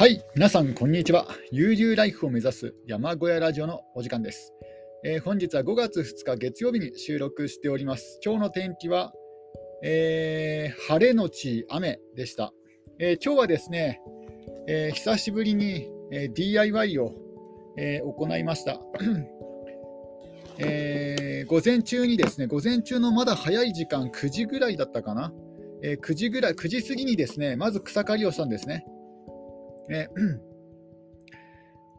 はい、皆さん、こんにちは。悠々ライフを目指す山小屋ラジオのお時間です。えー本日は5月2日月曜日に収録しております。今日の天気は、えー晴れのち雨でした。えー今日はですね、えー久しぶりに、えー DIY を、えー行いました。えー午前中にですね、午前中のまだ早い時間、9時ぐらいだったかな。えー9時ぐらい、9時過ぎにですね、まず草刈りをしたんですね。ね。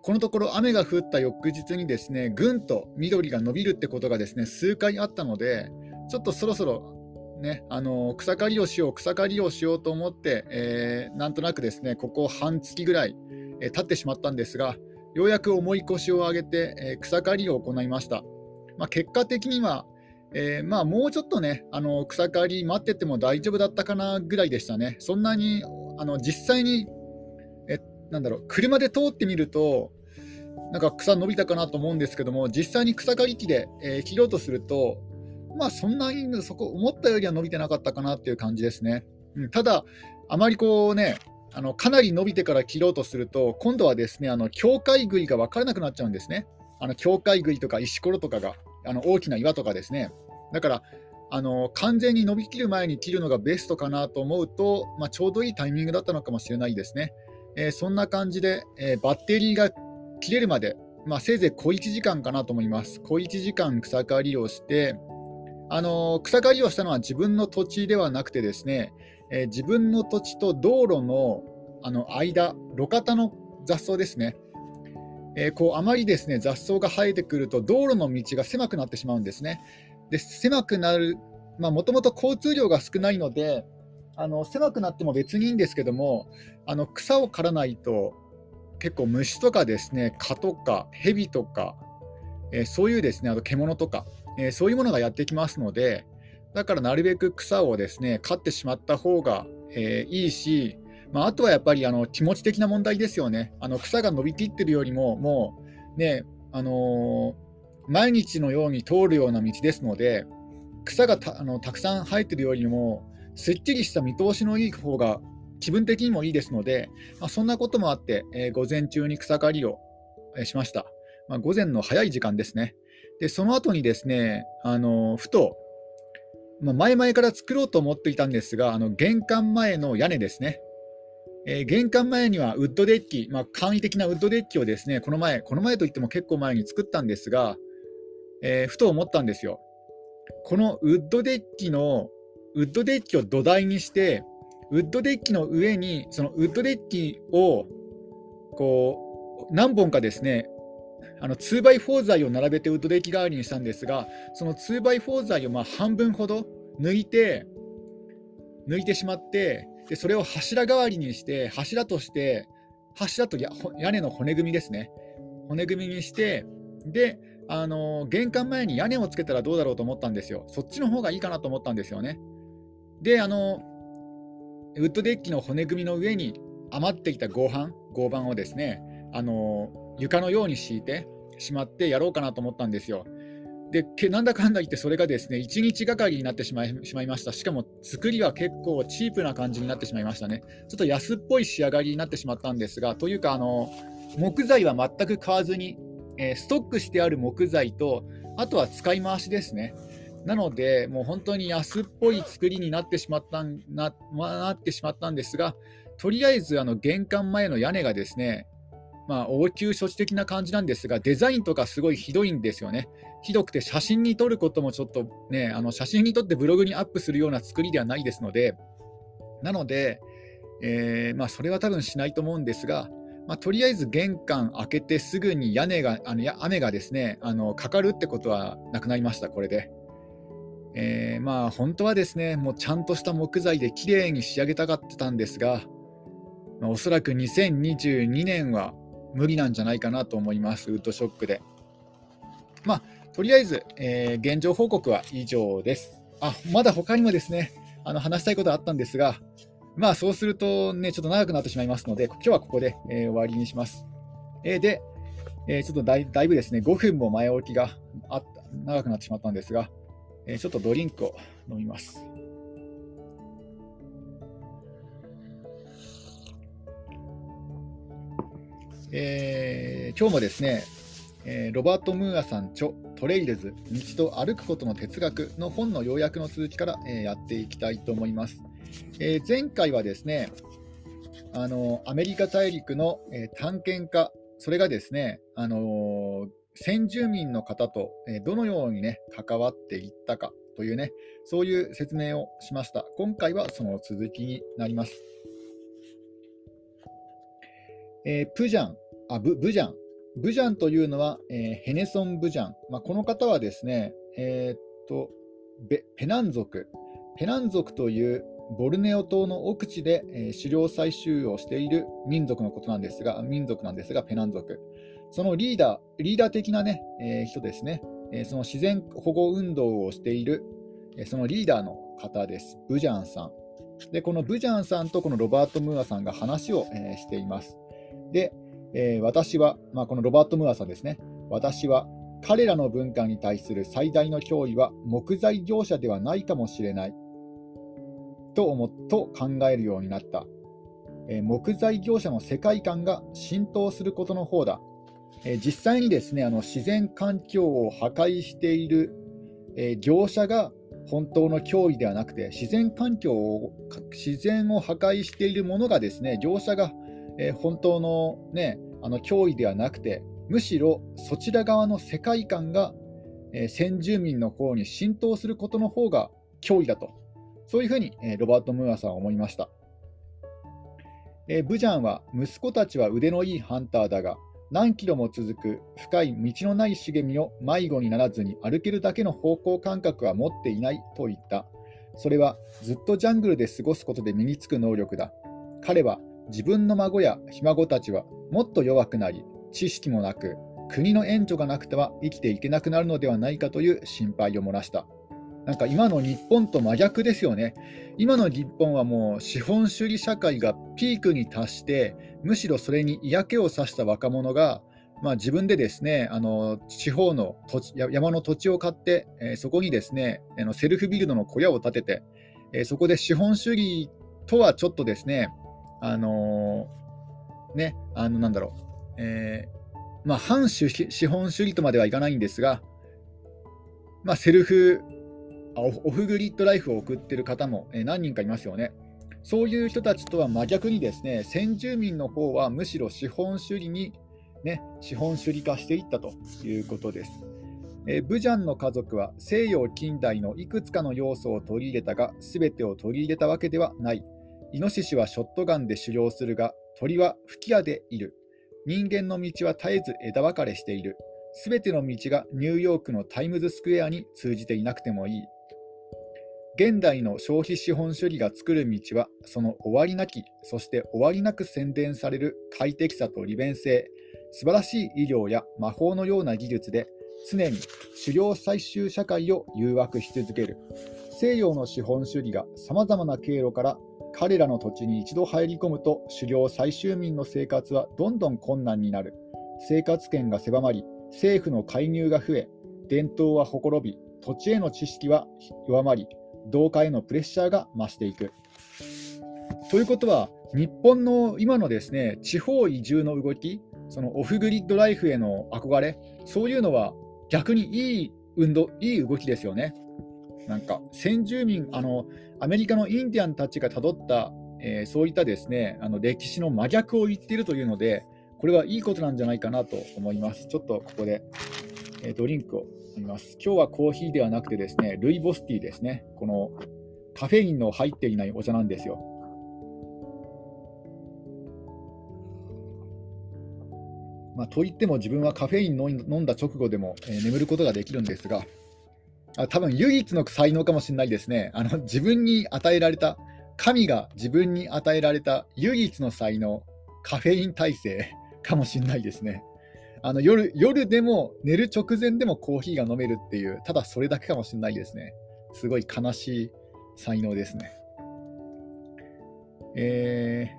このところ雨が降った翌日にですねぐんと緑が伸びるってことがですね数回あったのでちょっとそろそろ、ね、あの草刈りをしよう草刈りをしようと思って、えーなんとなくですねここ半月ぐらい、えー経ってしまったんですがようやく重い腰を上げて、えー草刈りを行いました、まあ、結果的には、えーまあ、もうちょっとねあの草刈り待ってても大丈夫だったかなぐらいでしたね。そんなにあの実際になんだろう車で通ってみるとなんか草伸びたかなと思うんですけども実際に草刈り機で、えー切ろうとするとまあそんなにそこ思ったよりは伸びてなかったかなっていう感じですね、うん、ただあまりこうねあのかなり伸びてから切ろうとすると今度はですねあの境界杭が分からなくなっちゃうんですね。あの境界杭とか石ころとかがあの大きな岩とかですね。だからあの完全に伸びきる前に切るのがベストかなと思うと、まあ、ちょうどいいタイミングだったのかもしれないですね。えーそんな感じで、えーバッテリーが切れるまで、まあ、せいぜい小1時間かなと思います。小1時間草刈りをして、あのー草刈りをしたのは自分の土地ではなくてですね、え自分の土地と道路のあの間、路肩の雑草ですね。えこうあまりですね雑草が生えてくると道路の道が狭くなってしまうんですね。で狭くなる、もともと交通量が少ないので、あの狭くなっても別にいいんですけども、あの草を刈らないと結構虫とかですね蚊とか蛇とか、えーそういうですねあと獣とか、えーそういうものがやってきますのでだからなるべく草をですね刈ってしまった方が、えーいいし、まあ、あとはやっぱりあの気持ち的な問題ですよね。あの草が伸びきってるよりももうねあのー毎日のように通るような道ですので草がたあのたくさん生えてるよりもすっきりした見通しのいい方が気分的にもいいですので、まあ、そんなこともあって、えー午前中に草刈りを、しました。まあ、午前の早い時間ですね。で、その後にですね、あのーふと、まあ、前々から作ろうと思っていたんですが、あの玄関前の屋根ですね。えー玄関前にはウッドデッキ、まあ、簡易的なウッドデッキをですね、この前、この前といっても結構前に作ったんですが、えーふと思ったんですよ。このウッドデッキの、ウッドデッキを土台にして、ウッドデッキの上に、そのウッドデッキを、こう、何本かですね、あの 2x4 材を並べてウッドデッキ代わりにしたんですが、その 2x4 材をま半分ほど抜いて、抜いてしまって、でそれを柱代わりにして、柱として、柱と屋根の骨組みですね、骨組みにして、で、あの玄関前に屋根をつけたらどうだろうと思ったんですよ。そっちの方がいいかなと思ったんですよね。で、あの、ウッドデッキの骨組みの上に余っていた合板、合板をですね、あの床のように敷いてしまってやろうかなと思ったんですよ。で、なんだかんだ言ってそれがですね、1日がかりになってしまいしまいました。しかも作りは結構チープな感じになってしまいましたね。ちょっと安っぽい仕上がりになってしまったんですが、というか、あの木材は全く買わずに、えーストックしてある木材と、あとは使い回しですね。なので、もう本当に安っぽい作りになってしまったんななってしまったんですが、とりあえずあの玄関前の屋根がですね、まあ、応急処置的な感じなんですが、デザインとかすごいひどいんですよね。ひどくて写真に撮ることもちょっとね、あの写真に撮ってブログにアップするような作りではないですので、なので、えーまあ、それは多分しないと思うんですが、まあ、とりあえず玄関開けてすぐに屋根が、あのや雨がですね、あのかかるってことはなくなりました、これで。えーまあ本当はですね、もうちゃんとした木材で綺麗に仕上げたかったんですが、まあ、おそらく2022年は無理なんじゃないかなと思います、ウッドショックで。まあ、とりあえず、えー現状報告は以上です。あ、まだ他にもですね、あの話したいことあったんですが、まあそうするとね、ちょっと長くなってしまいますので、今日はここで、えー終わりにします。えーで、えちょっとだいだいぶですね、5分も前置きがあった長くなってしまったんですが、えちょっとドリンクを飲みます。えー、今日もですね、えー、ロバート・ムーアさん著トレイルズ道と歩くことの哲学の本の要約の続きから、えー、やっていきたいと思います。えー、前回はですねあのアメリカ大陸の、え探検家それがですね、あの先住民の方と、どのようにね関わっていったかというねそういう説明をしました。今回はその続きになります。えー、プジャン、あブブジャン、ブジャンというのは、えー、ヘネソン・ブジャン、まあ、この方はですね、えー、っとペナン族、ペナン族というボルネオ島の奥地で、えー、狩猟採集をしている民族のことなんですが、民族なんですが、ペナン族。そのリーダー、リーダー的なね、えー、人ですね、えー、その自然保護運動をしている、えそのリーダーの方です、ブジャンさん。で、このブジャンさんとこのロバート・ムーアさんが話を、えしています。で、えー、私は、まあ、このロバート・ムーアさんですね、私は彼らの文化に対する最大の脅威は木材業者ではないかもしれない。と思と考えるようになった、えー、木材業者の世界観が浸透することの方だ、え、実際にですねあの自然環境を破壊している、え業者が本当の脅威ではなくて自然環境を自然を破壊しているものがですね業者がえ、本当の,、ね、あの脅威ではなくて、むしろそちら側の世界観が、え、先住民の方に浸透することの方が脅威だと、そういうふうに、え、ロバート・ムーアさんは思いました。え、ブジャンは息子たちは腕のいいハンターだが、何キロも続く深い道のない茂みを迷子にならずに歩けるだけの方向感覚は持っていないと言った。それはずっとジャングルで過ごすことで身につく能力だ。彼は自分の孫やひ孫たちはもっと弱くなり、知識もなく、国の援助がなくては生きていけなくなるのではないかという心配を漏らした。なんか今の日本と真逆ですよね。今の日本はもう資本主義社会がピークに達して、むしろそれに嫌気をさした若者が、まあ、自分でですねあの地方の土地山の土地を買って、えー、そこにですねあのセルフビルドの小屋を建てて、えー、そこで資本主義とはちょっとですねあのー、ね、あの、なんだろう、えー、まあ、反資本主義とまではいかないんですが、まあ、セルフ、オフグリッドライフを送ってる方も何人かいますよね。そういう人たちとは真逆にですね、先住民の方はむしろ資本主義に、ね、資本主義化していったということです。え、ブジャンの家族は西洋近代のいくつかの要素を取り入れたが、全てを取り入れたわけではない。イノシシはショットガンで狩猟するが、鳥は吹き矢でいる。人間の道は絶えず枝分かれしている。すべての道がニューヨークのタイムズスクエアに通じていなくてもいい。現代の消費資本主義が作る道は、その終わりなき、そして終わりなく宣伝される快適さと利便性、素晴らしい医療や魔法のような技術で、常に狩猟採集社会を誘惑し続ける。西洋の資本主義がさまざまな経路から彼らの土地に一度入り込むと狩猟採集民の生活はどんどん困難になる生活圏が狭まり政府の介入が増え伝統はほころび土地への知識は弱まり同化へのプレッシャーが増していく。ということは日本の今のですね地方移住の動きそのオフグリッドライフへの憧れそういうのは逆にいい運動いい動きですよね。なんか先住民あのアメリカのインディアンたちがたどった、えー、そういったですねあの歴史の真逆を言っているというのでこれはいいことなんじゃないかなと思います。ちょっとここで、えー、ドリンクを。飲みます今日はコーヒーではなくてですねルイボスティーですねこのカフェインの入っていないお茶なんですよまあ、といっても自分はカフェイン飲んだ直後でも、えー、眠ることができるんですが、あ多分唯一の才能かもしれないですね。あの自分に与えられた、神が自分に与えられた唯一の才能、カフェイン耐性かもしれないですね。あの夜夜でも寝る直前でもコーヒーが飲めるっていう、ただそれだけかもしれないですね。すごい悲しい才能ですね。え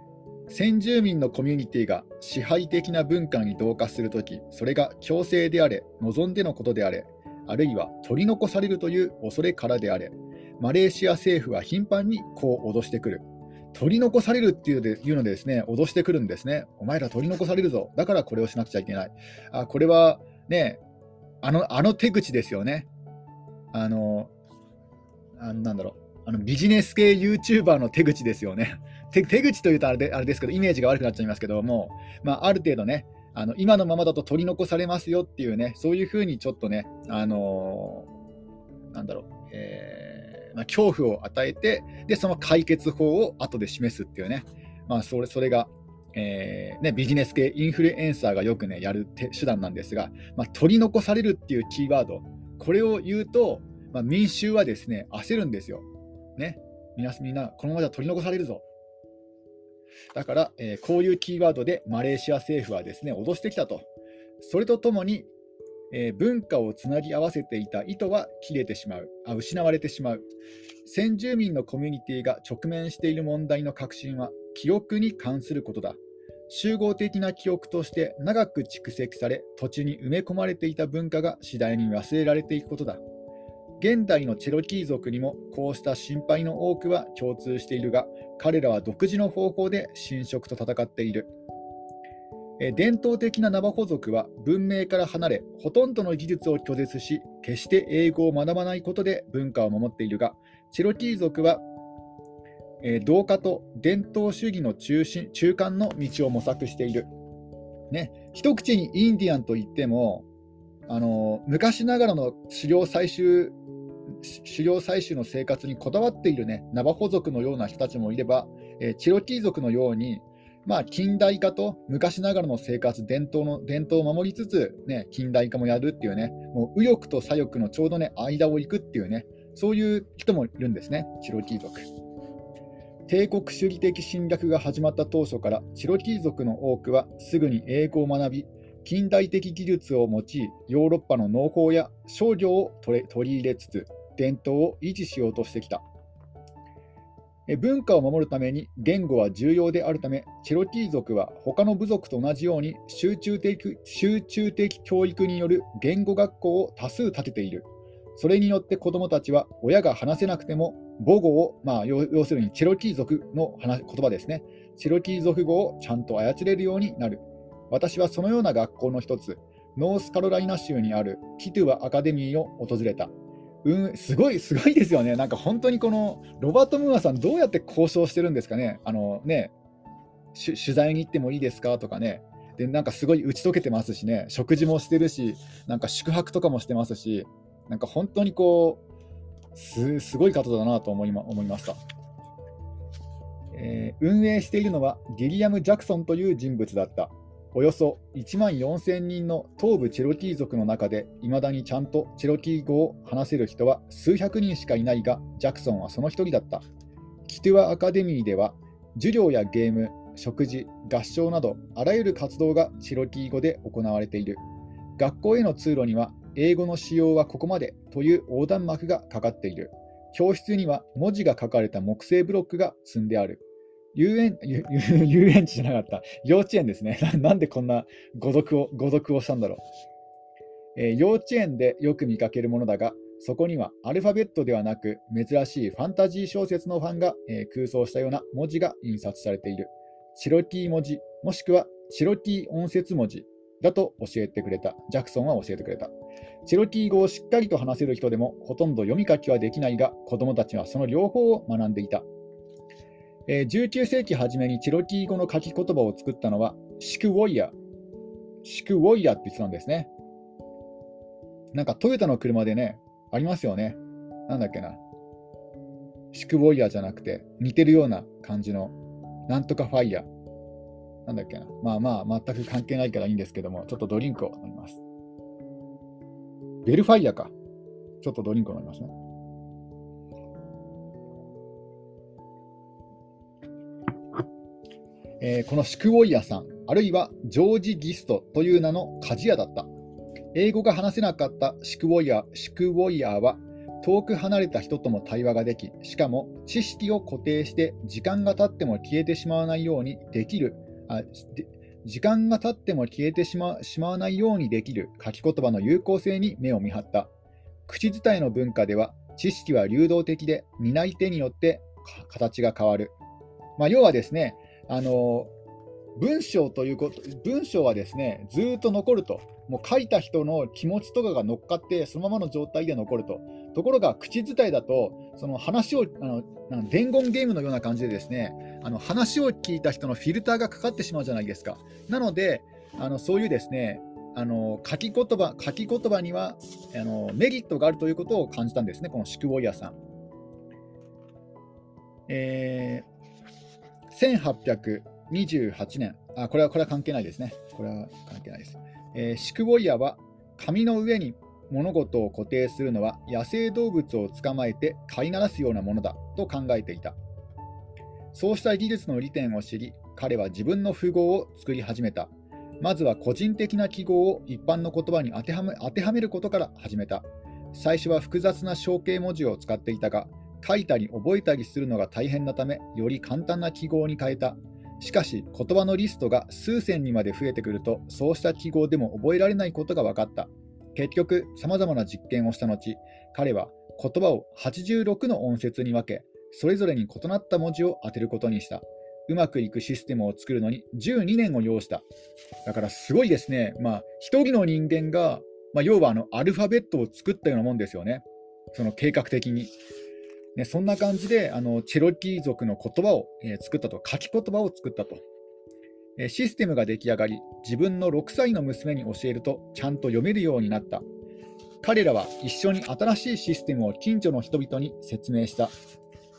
ー、先住民のコミュニティが支配的な文化に同化するとき、それが強制であれ、望んでのことであれ、あるいは取り残されるという恐れからであれ、マレーシア政府は頻繁にこう脅してくる。取り残されるっていうでいうのでですね、脅してくるんですね。お前ら取り残されるぞ。だからこれをしなくちゃいけない。あ、これはね、あの、あの手口ですよね。あの、あなんだろう。あのビジネス系 YouTuber の手口ですよね。手口というとあれであれですけど、イメージが悪くなっちゃいますけども、まあ、ある程度ね、あの今のままだと取り残されますよっていうね、そういうふうにちょっとね、あのー、なんだろう、えーまあ、恐怖を与えてで、その解決法を後で示すっていうね、まあ、それそれが、えーね、ビジネス系インフルエンサーがよくね、やる手段なんですが、まあ、取り残されるっていうキーワード、これを言うと、まあ、民衆はですね、焦るんですよ。ね、みんな、みんなこのままじゃ取り残されるぞ。だから、えー、こういうキーワードでマレーシア政府はですね、脅してきたと。それとともに、えー、文化をつなぎ合わせていた糸は切れてしまうあ、失われてしまう。先住民のコミュニティが直面している問題の核心は記憶に関することだ。集合的な記憶として長く蓄積され、土地に埋め込まれていた文化が次第に忘れられていくことだ。現代のチェロキー族にもこうした心配の多くは共通しているが、彼らは独自の方法で侵食と戦っている。伝統的なナバホ族は文明から離れ、ほとんどの技術を拒絶し、決して英語を学ばないことで文化を守っているが、チェロキー族は、同化と伝統主義の中心中間の道を模索している。ね、一口にインディアンといっても、あの昔ながらの狩猟採集狩猟採集の生活にこだわっている、ね、ナバホ族のような人たちもいれば、えー、チロキー族のように、まあ、近代化と昔ながらの生活、伝統の伝統を守りつつ、ね、近代化もやるっていうね、もう右翼と左翼のちょうどね、間を行くっていうね、そういう人もいるんですね、チロキー族。帝国主義的侵略が始まった当初から、チロキー族の多くはすぐに英語を学び、近代的技術を用い、ヨーロッパの農法や商業を取り入れつつ、伝統を維持しようとしてきた。文化を守るために言語は重要であるため、チェロキー族は他の部族と同じように集中的集中的教育による言語学校を多数建てている。それによって子どもたちは親が話せなくても母語を、まあ、要するにチェロキー族の言葉ですね。チェロキー族語をちゃんと操れるようになる。私はそのような学校の一つ、ノースカロライナ州にあるキトゥワアカデミーを訪れた。うん、すごい、すごいですよね。なんか本当にこのロバート・ムーアさん、どうやって交渉してるんですかね。あのね、取材に行ってもいいですかとかね。で、なんかすごい打ち解けてますしね、食事もしてるし、なんか宿泊とかもしてますし、なんか本当にこう、すすごい方だなと思いま思いました。えー、運営しているのはギリアム・ジャクソンという人物だった。およそ1万4000人の東部チェロキー族の中で、いまだにちゃんとチェロキー語を話せる人は数百人しかいないが、ジャクソンはその一人だった。キトゥアアカデミーでは、授業やゲーム、食事、合唱など、あらゆる活動がチェロキー語で行われている。学校への通路には、英語の使用はここまでという横断幕がかかっている。教室には文字が書かれた木製ブロックが積んである。遊園 遊園地じゃなかった。幼稚園ですね。なんでこんな誤読を誤読をしたんだろう、えー、幼稚園でよく見かけるものだが、そこにはアルファベットではなく、珍しいファンタジー小説のファンが、えー、空想したような文字が印刷されている。チロキー文字、もしくはチロキー音節文字だと教えてくれた。ジャクソンは教えてくれた。チロキー語をしっかりと話せる人でもほとんど読み書きはできないが、子供たちはその両方を学んでいた。えー、19世紀初めにチロキー語の書き言葉を作ったのはシクウォイヤー。シクウォイヤーって言ってたんですね。なんかトヨタの車でね、ありますよね。なんだっけな。シクウォイヤーじゃなくて、似てるような感じの、なんとかファイヤー。なんだっけな。まあまあ、全く関係ないからいいんですけども、ちょっとドリンクを飲みます。ベルファイヤーか。ちょっとドリンクを飲みますね。えー、このシクウォイヤさん、あるいはジョージ・ギストという名の鍛冶屋だった。英語が話せなかったシクウォイヤシクウォイヤは、遠く離れた人とも対話ができ、しかも知識を固定して時間が経っても消えてしまわないようにできる、あ時間が経っても消えてしましまわないようにできる書き言葉の有効性に目を見張った。口伝えの文化では、知識は流動的で、担い手によって形が変わる。まあ、要はですね、あの文章ということ、文章はですね、ずっと残ると。もう書いた人の気持ちとかが乗っかって、そのままの状態で残ると。ところが、口伝えだと、その話を、あの伝言ゲームのような感じでですね、あの話を聞いた人のフィルターがかかってしまうじゃないですか。なので、あのそういうですね、あの書き言葉書き言葉にはあのメリットがあるということを感じたんですね、このシクウォイヤさん。えー、1828年あこれは、これは関係ないですね。これは関係ないです。えー、シクウォイヤは紙の上に物事を固定するのは野生動物を捕まえて飼いならすようなものだと考えていた。そうした技術の利点を知り、彼は自分の符号を作り始めた。まずは個人的な記号を一般の言葉に当てはめ当てはめることから始めた。最初は複雑な象形文字を使っていたが、書いたり覚えたりするのが大変なため、より簡単な記号に変えた。しかし、言葉のリストが数千にまで増えてくると、そうした記号でも覚えられないことが分かった。結局、さまざまな実験をした後、彼は言葉を86の音節に分け、それぞれに異なった文字を当てることにした。うまくいくシステムを作るのに12年を要した。だからすごいですね。まあ、一人の人間が、まあ、要はあのアルファベットを作ったようなもんですよね。その計画的に。ね、そんな感じであのチェロキー族の言葉を、えー、作ったと、書き言葉を作ったと、えー、システムが出来上がり、自分の6歳の娘に教えると、ちゃんと読めるようになった。彼らは一緒に新しいシステムを近所の人々に説明した。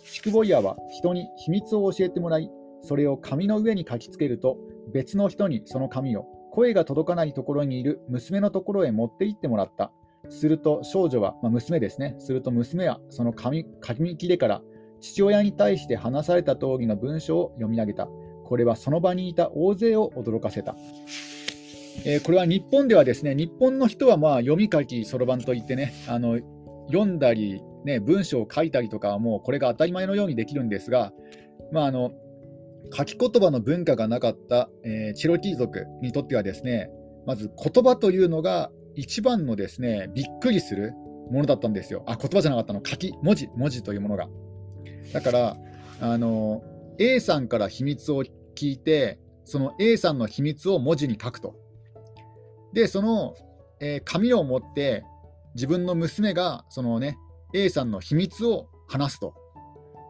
シクボイヤは人に秘密を教えてもらい、それを紙の上に書きつけると、別の人にその紙を声が届かないところにいる娘のところへ持って行ってもらった。すると少女は、まあ、娘ですね、すると娘はその紙紙切れから父親に対して話された通りの文章を読み上げた。これはその場にいた大勢を驚かせた。えー、これは日本ではですね、日本の人はまあ読み書きそろばんといってね、あの読んだり、ね、文章を書いたりとかはもうこれが当たり前のようにできるんですが、まあ、あの書き言葉の文化がなかった、えー、チロキー族にとってはですね、まず言葉というのが一番のですね、びっくりするものだったんですよ。あ、言葉じゃなかったの、書き、文字、文字というものが。だから、あの、A さんから秘密を聞いて、その A さんの秘密を文字に書くと。で、その、えー、紙を持って、自分の娘が、そのね、A さんの秘密を話すと。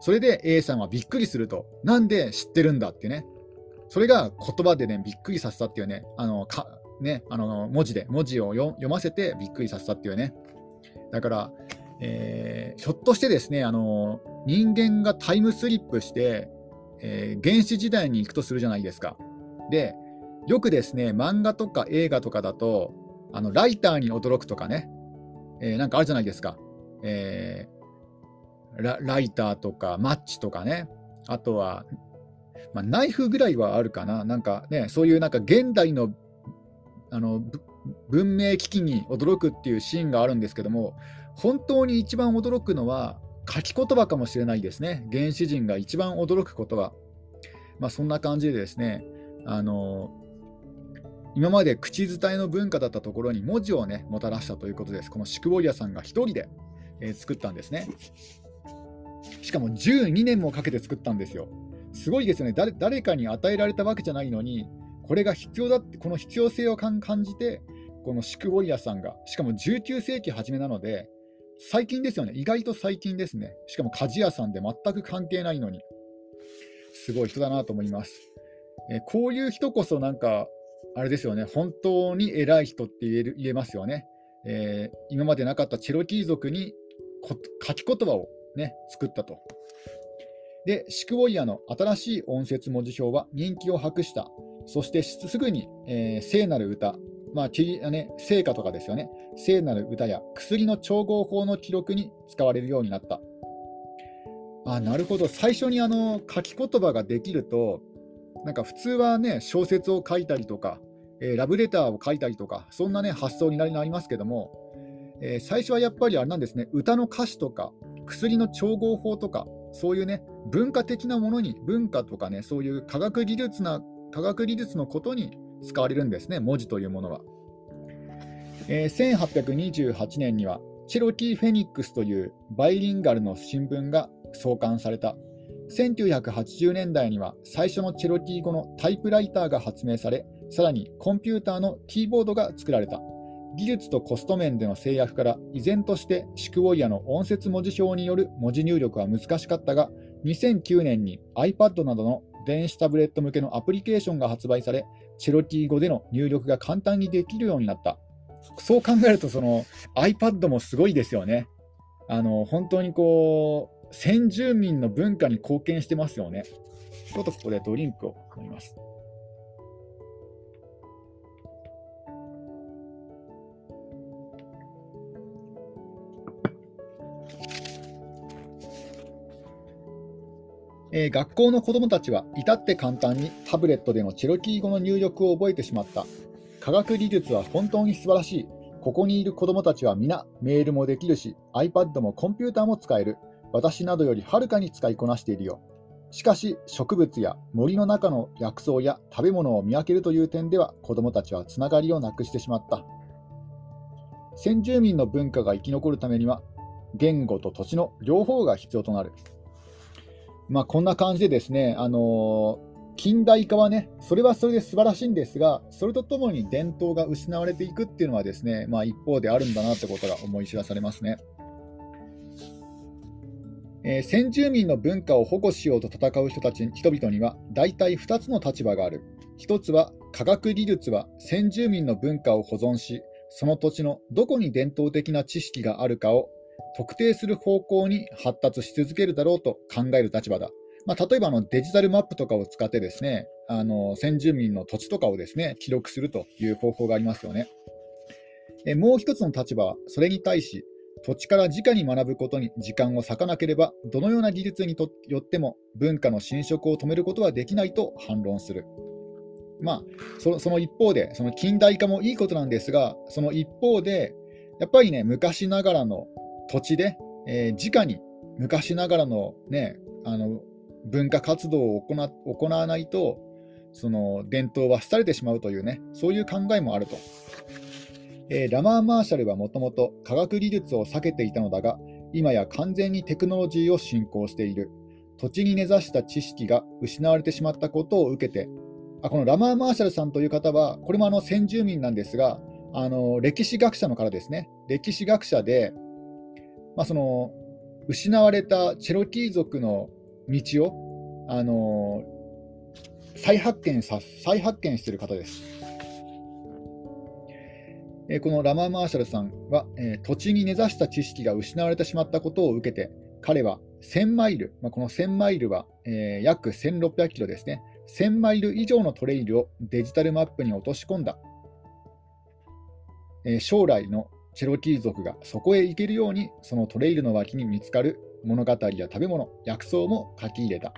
それで A さんはびっくりすると。なんで知ってるんだってね。それが言葉でね、びっくりさせたっていうね、あのかねあの文字で、文字を読ませてびっくりさせたっていうね。だから、えー、ひょっとしてですね、あの人間がタイムスリップして、えー、原始時代に行くとするじゃないですか。で、よくですね、漫画とか映画とかだと、あのライターに驚くとかね、えー、なんかあるじゃないですか。えラライターとかマッチとかね、あとは、まあ、ナイフぐらいはあるかな、なんかね、そういうなんか現代のあの文明危機に驚くっていうシーンがあるんですけども、本当に一番驚くのは書き言葉かもしれないですね、原始人が一番驚くことは。まあ、そんな感じでですね、あの今まで口伝えの文化だったところに文字をね、もたらしたということです。このシクボリアさんが1人で、えー、作ったんですね。しかも12年もかけて作ったんですよ。すごいですよね誰。誰かに与えられたわけじゃないのに、これが必要だって、この必要性を感じて、このシクウォリアさんが、しかも19世紀初めなので、最近ですよね。意外と最近ですね。しかも鍛冶屋さんで全く関係ないのに。すごい人だなと思います。えこういう人こそなんか、あれですよね。本当に偉い人って言える言えますよね。えー、今までなかったチェロキー族に書き言葉をね、作ったと。で、シクウォイヤの新しい音節文字表は人気を博した。そしてすぐに、えー、聖なる歌、まあ、ね、聖歌とかですよね。聖なる歌や薬の調合法の記録に使われるようになった。あ、なるほど。最初にあの書き言葉ができると、なんか普通はね、小説を書いたりとか、えー、ラブレターを書いたりとか、そんなね、発想になりますけども、えー、最初はやっぱりあれなんですね、歌の歌詞とか、薬の調合法とか、そういうね、文化的なものに、文化とかね、そういう科学技術な、科学技術のことに使われるんですね、文字というものは。えー、1828年には、チェロキー・フェニックスというバイリンガルの新聞が創刊された。1980年代には最初のチェロキー語のタイプライターが発明され、さらにコンピューターのキーボードが作られた。技術とコスト面での制約から依然としてシクウォイアの音節文字表による文字入力は難しかったが2009年に iPad などの電子タブレット向けのアプリケーションが発売されチェロキー語での入力が簡単にできるようになった。そう考えるとその iPad もすごいですよね。あの本当にこう先住民の文化に貢献してますよね。ちょっとここでドリンクを飲みます。えー、学校の子どもたちは至って簡単にタブレットでのチェロキー語の入力を覚えてしまった。科学技術は本当に素晴らしい。ここにいる子どもたちは皆メールもできるし、iPad もコンピューターも使える。私などよりはるかに使いこなしているよ。しかし、植物や森の中の薬草や食べ物を見分けるという点では、子どもたちはつながりをなくしてしまった。先住民の文化が生き残るためには、言語と土地の両方が必要となる。まあ、こんな感じでですね、あの近代化はね、それはそれで素晴らしいんですが、それとともに伝統が失われていくっていうのはですね、まあ、一方であるんだなってことが思い知らされますね。えー、先住民の文化を保護しようと戦う人たち人々には大体2つの立場がある。1つは科学技術は先住民の文化を保存し、その土地のどこに伝統的な知識があるかを特定する方向に発達し続けるだろうと考える立場だ。まあ、例えばあのデジタルマップとかを使ってですね、あの先住民の土地とかをですね記録するという方法がありますよね。えもう一つの立場は、それに対し、土地から直に学ぶことに時間を割かなければ、どのような技術によっても文化の侵食を止めることはできないと反論する。まあ、そその一方で、その近代化もいいことなんですが、その一方で、やっぱりね、昔ながらの土地で、えー、直に昔ながらの,、ね、あの文化活動を行わないとその伝統は廃れてしまうというねそういう考えもあると、えー、ラマー・マーシャルはもともと科学技術を避けていたのだが今や完全にテクノロジーを進行している。土地に根ざした知識が失われてしまったことを受けてあこのラマー・マーシャルさんという方はこれもあの先住民なんですがあの歴史学者の方ですね。歴史学者でまあ、その失われたチェロキー族の道を、あの再発見さ再発見している方です。えこのラマー・マーシャルさんは、え土地に根ざした知識が失われてしまったことを受けて、彼は1000マイル、まあ、この1000マイルは、えー、約1600キロですね、1000マイル以上のトレイルをデジタルマップに落とし込んだ。えー、将来のチェロキー族がそこへ行けるようにそのトレイルの脇に見つかる物語や食べ物、薬草も書き入れた。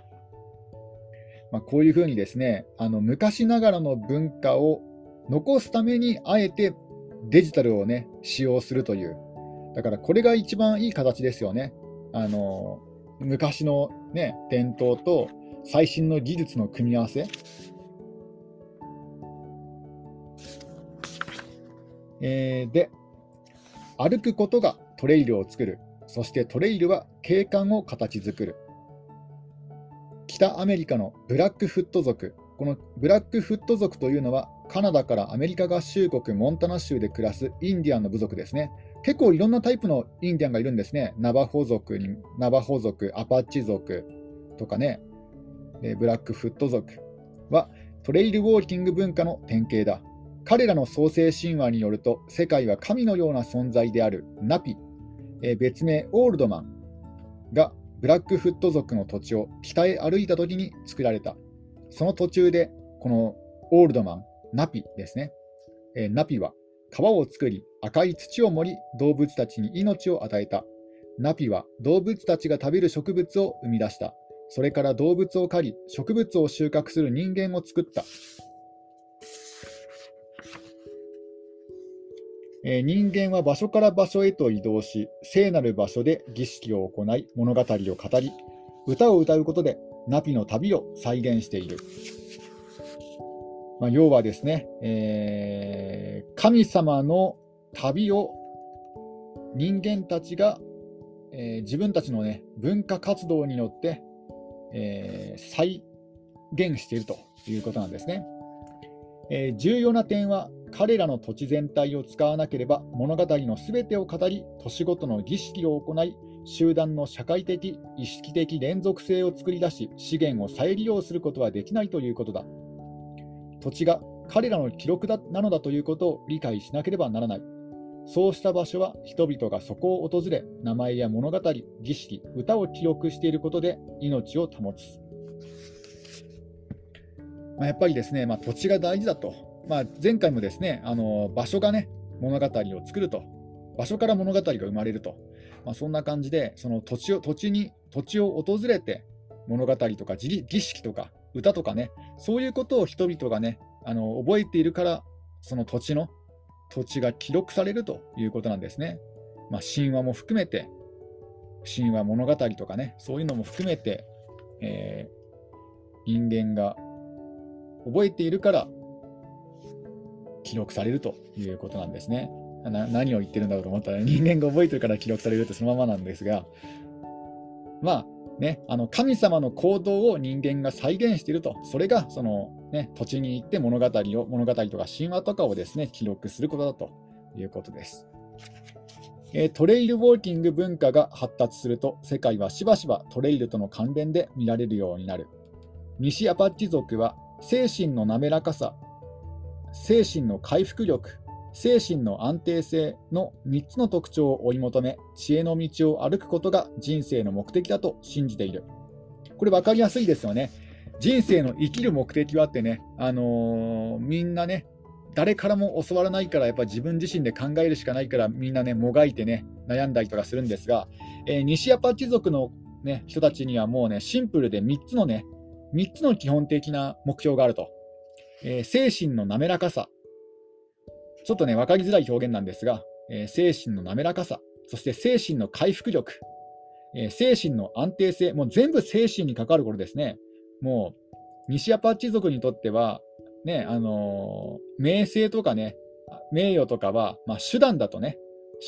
まあ、こういうふうにですねあの昔ながらの文化を残すためにあえてデジタルをね使用するという。だからこれが一番いい形ですよね。あの昔のね伝統と最新の技術の組み合わせ。えー、で歩くことがトレイルを作る。そしてトレイルは景観を形作る。北アメリカのブラックフット族。このブラックフット族というのはカナダからアメリカ合衆国モンタナ州で暮らすインディアンの部族ですね。結構いろんなタイプのインディアンがいるんですね。ナバホ族に、ナバホ族、アパッチ族とかね。ブラックフット族はトレイルウォーキング文化の典型だ。彼らの創世神話によると、世界は神のような存在であるナピ、えー、別名オールドマンがブラックフット族の土地を北へ歩いた時に作られた。その途中で、このオールドマン、ナピですね。えー、ナピは川を作り、赤い土を盛り、動物たちに命を与えた。ナピは動物たちが食べる植物を生み出した。それから動物を狩り、植物を収穫する人間を作った。え人間は場所から場所へと移動し、聖なる場所で儀式を行い、物語を語り、歌を歌うことでナピの旅を再現している。まあ、要はですね、えー、神様の旅を人間たちが、えー、自分たちの、ね、文化活動によって、えー、再現しているということなんですね。え、重要な点は彼らの土地全体を使わなければ物語のすべてを語り年ごとの儀式を行い集団の社会的意識的連続性を作り出し資源を再利用することはできないということだ。土地が彼らの記録だなのだということを理解しなければならない。そうした場所は人々がそこを訪れ名前や物語儀式歌を記録していることで命を保つ。まあ、やっぱりですね、まあ、土地が大事だと、まあ、前回もですねあの場所がね物語を作ると、場所から物語が生まれると、まあ、そんな感じで、その土地を土地に土地を訪れて物語とか儀式とか歌とかね、そういうことを人々がね、あの覚えているから、その土地の土地が記録されるということなんですね。まあ、神話も含めて、神話物語とかね、そういうのも含めて、えー、人間が覚えているから記録されるということなんですね。何を言ってるんだろうと思ったら人間が覚えてるから記録されるってそのままなんですがまあね、あの神様の行動を人間が再現していると、それがその、ね、土地に行って物語を物語とか神話とかをですね記録することだということです。えトレイルウォーキング文化が発達すると、世界はしばしばトレイルとの関連で見られるようになる。西アパッチ族は精神の滑らかさ、精神の回復力、精神の安定性の3つの特徴を追い求め、知恵の道を歩くことが人生の目的だと信じている。これ分かりやすいですよね。人生の生きる目的はってね、あのー、みんなね、誰からも教わらないから、やっぱ自分自身で考えるしかないから、みんなね、もがいてね、悩んだりとかするんですが、えー、西アパッチ族の、ね、人たちにはもうね、シンプルで3つのね、3つの基本的な目標があると。えー、精神の滑らかさ。ちょっとね、分かりづらい表現なんですが、えー、精神の滑らかさ、そして精神の回復力、えー、精神の安定性、もう全部精神にかかることですね。もう、西アパッチ族にとっては、ね、あのー、名声とかね、名誉とかは、まあ、手段だとね、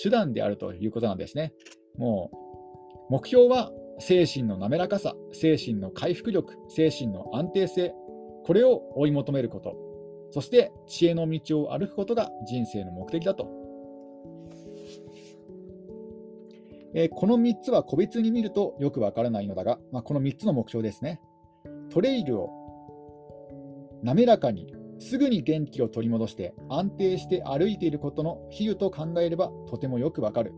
手段であるということなんですね。もう、目標は精神の滑らかさ、精神の回復力、精神の安定性、これを追い求めること、そして知恵の道を歩くことが人生の目的だと。えー、この3つは個別に見るとよくわからないのだが、まあ、この3つの目標ですね。トレイルを滑らかにすぐに元気を取り戻して安定して歩いていることの比喩と考えればとてもよくわかる。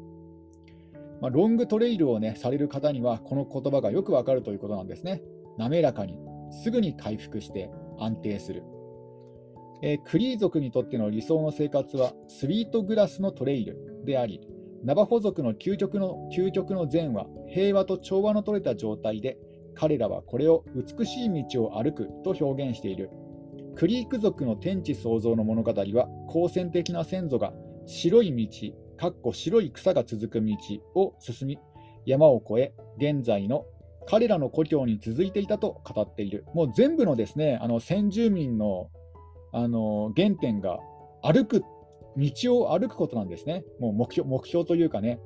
まあ、ロングトレイルを、ね、される方にはこの言葉がよくわかるということなんですね。滑らかに、すぐに回復して安定する。えー、クリー族にとっての理想の生活はスイートグラスのトレイルであり、ナバホ族の究極の究極の善は平和と調和の取れた状態で、彼らはこれを美しい道を歩くと表現している。クリーク族の天地創造の物語は、好戦的な先祖が白い道、かっこ白い草が続く道を進み、山を越え、現在の彼らの故郷に続いていたと語っている。もう全部のですね、あの先住民のあの原点が歩く、道を歩くことなんですね。もう目標目標というかね、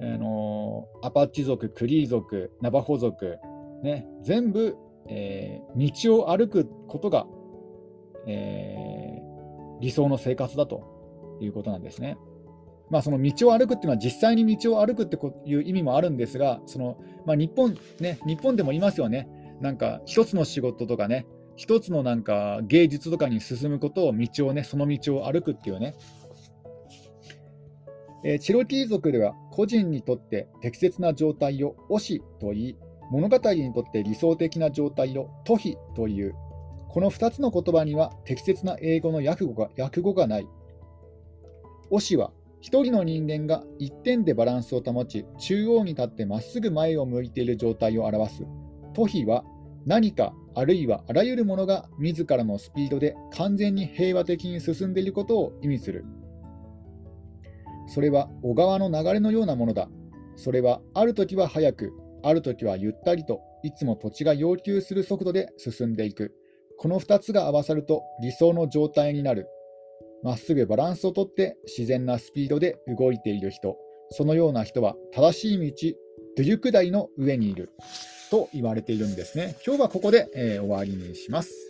あのアパッチ族、クリー族、ナバホ族、ね、全部、えー、道を歩くことが、えー、理想の生活だということなんですね。まあ、その道を歩くっていうのは実際に道を歩くっていう意味もあるんですが、そのまあ、日本ね、日本でも言いますよね。なんか一つの仕事とかね、一つのなんか芸術とかに進むことを道をね、その道を歩くっていうね。えー、チロキー族では個人にとって適切な状態をオシと言い、物語にとって理想的な状態をトヒという、この2つの言葉には適切な英語の訳語が訳語がないオシは一人の人間が一点でバランスを保ち中央に立ってまっすぐ前を向いている状態を表す。トヒは何かあるいはあらゆるものが自らのスピードで完全に平和的に進んでいることを意味する。それは小川の流れのようなものだ。それはある時は速くある時はゆったりといつも土地が要求する速度で進んでいく。この2つが合わさると理想の状態になる。まっすぐバランスをとって自然なスピードで動いている人、そのような人は正しい道、ドゥリュク台の上にいる。と言われているんですね。今日はここで、えー、終わりにします。